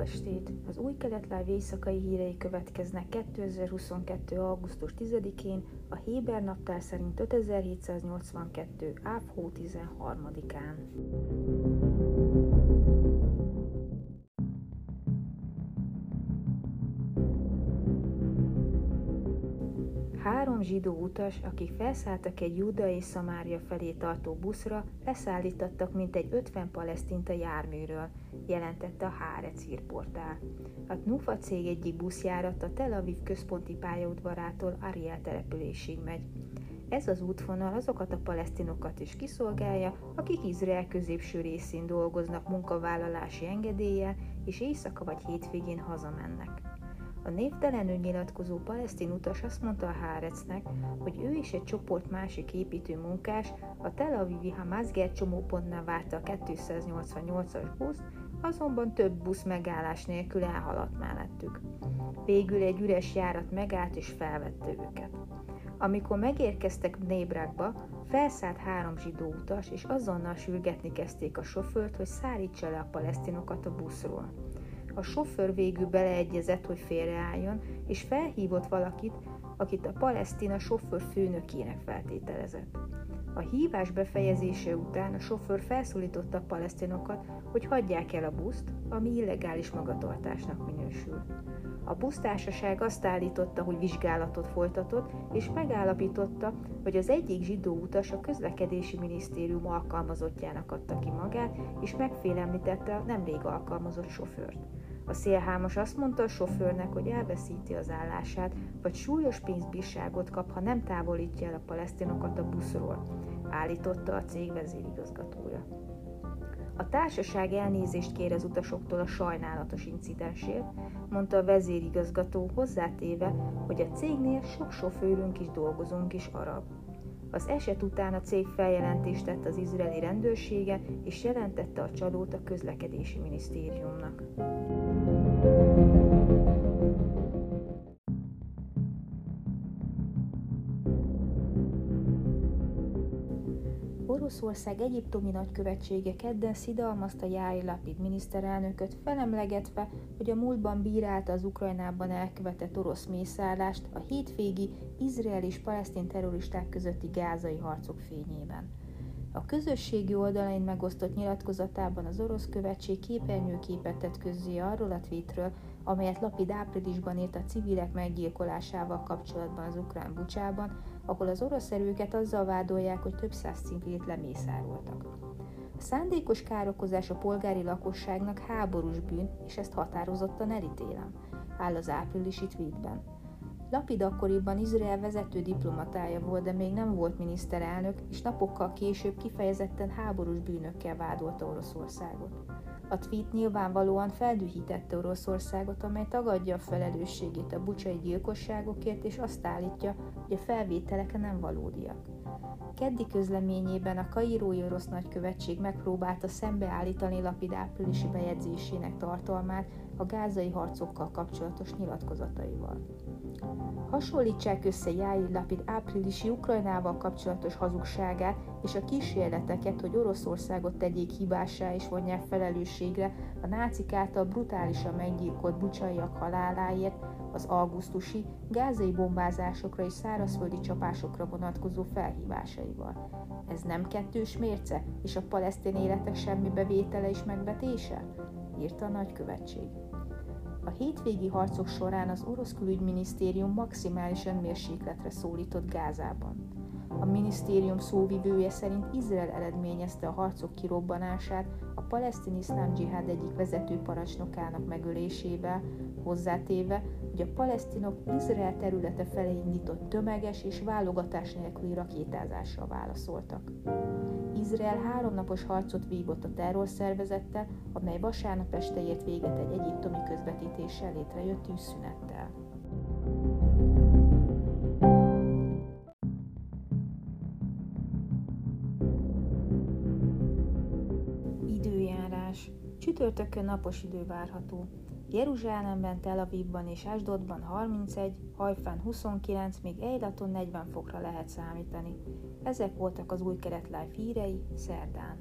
estét! Az új kelet live éjszakai hírei következnek 2022. augusztus 10-én, a Héber naptár szerint 5782. áv 13-án. Három zsidó utas, akik felszálltak egy Júda és Szamária felé tartó buszra, leszállítottak mintegy 50 palesztint a járműről, jelentette a Hárec hírportál. A Tnufa cég egyik buszjárat a Tel Aviv központi pályaudvarától Ariel településig megy. Ez az útvonal azokat a palesztinokat is kiszolgálja, akik Izrael középső részén dolgoznak munkavállalási engedélye, és éjszaka vagy hétvégén hazamennek. A névtelenül nyilatkozó palesztin utas azt mondta a Hárecnek, hogy ő és egy csoport másik építő munkás a Tel Avivi Hamazger csomópontnál várta a 288-as buszt, azonban több busz megállás nélkül elhaladt mellettük. Végül egy üres járat megállt és felvette őket. Amikor megérkeztek Nébrákba, felszállt három zsidó utas, és azonnal sürgetni kezdték a sofőrt, hogy szállítsa le a palesztinokat a buszról. A sofőr végül beleegyezett, hogy félreálljon, és felhívott valakit, akit a palesztina sofőr főnökének feltételezett. A hívás befejezése után a sofőr felszólította a palesztinokat, hogy hagyják el a buszt, ami illegális magatartásnak minősül. A busztársaság azt állította, hogy vizsgálatot folytatott, és megállapította, hogy az egyik zsidó utas a közlekedési minisztérium alkalmazottjának adta ki magát, és megfélemlítette a nemrég alkalmazott sofőrt. A szélhámos azt mondta a sofőrnek, hogy elveszíti az állását, vagy súlyos pénzbírságot kap, ha nem távolítja el a palesztinokat a buszról, állította a cég vezérigazgatója. A társaság elnézést kér az utasoktól a sajnálatos incidensért, mondta a vezérigazgató hozzátéve, hogy a cégnél sok sofőrünk is dolgozunk is arab. Az eset után a cég feljelentést tett az izraeli rendőrsége, és jelentette a csalót a közlekedési minisztériumnak. Oroszország egyiptomi nagykövetsége kedden szidalmazta Jári Lapid miniszterelnököt, felemlegetve, hogy a múltban bírálta az Ukrajnában elkövetett orosz mészállást a hétvégi izrael és palesztin terroristák közötti gázai harcok fényében. A közösségi oldalain megosztott nyilatkozatában az orosz követség képernyőképet tett közzé arról a tweetről, amelyet Lapid áprilisban írt a civilek meggyilkolásával kapcsolatban az ukrán bucsában, ahol az orosz erőket azzal vádolják, hogy több száz civilt lemészároltak. A szándékos károkozás a polgári lakosságnak háborús bűn, és ezt határozottan elítélem, áll az áprilisi tweetben. Lapid akkoriban Izrael vezető diplomatája volt, de még nem volt miniszterelnök, és napokkal később kifejezetten háborús bűnökkel vádolta Oroszországot. A tweet nyilvánvalóan feldühítette Oroszországot, amely tagadja a felelősségét a bucsai gyilkosságokért, és azt állítja, hogy a felvételek nem valódiak. Keddi közleményében a kairói orosz nagykövetség megpróbálta szembeállítani lapid áprilisi bejegyzésének tartalmát a gázai harcokkal kapcsolatos nyilatkozataival. Hasonlítsák össze Jáir Lapid áprilisi Ukrajnával kapcsolatos hazugságát és a kísérleteket, hogy Oroszországot tegyék hibásá és vonják felelősségre a nácik által brutálisan meggyilkolt bucsaiak haláláért, az augusztusi gázai bombázásokra és szárazföldi csapásokra vonatkozó felhívásaival. Ez nem kettős mérce, és a palesztin életek semmi bevétele és megvetése? írta a nagykövetség. A hétvégi harcok során az orosz külügyminisztérium maximális önmérsékletre szólított Gázában. A minisztérium szóvivője szerint Izrael eredményezte a harcok kirobbanását a palesztin iszlám dzsihád egyik vezető parancsnokának megölésével, hozzátéve, hogy a palesztinok Izrael területe felé indított tömeges és válogatás nélküli rakétázással válaszoltak. Izrael háromnapos harcot vívott a terrorszervezettel, amely vasárnap este ért véget egy egyiptomi közvetítéssel létrejött tűzszünettel. Csütörtökön napos idő várható. Jeruzsálemben, Tel Avivban és Ásdodban 31, Hajfán 29, még Eilaton 40 fokra lehet számítani. Ezek voltak az új keret live hírei szerdán.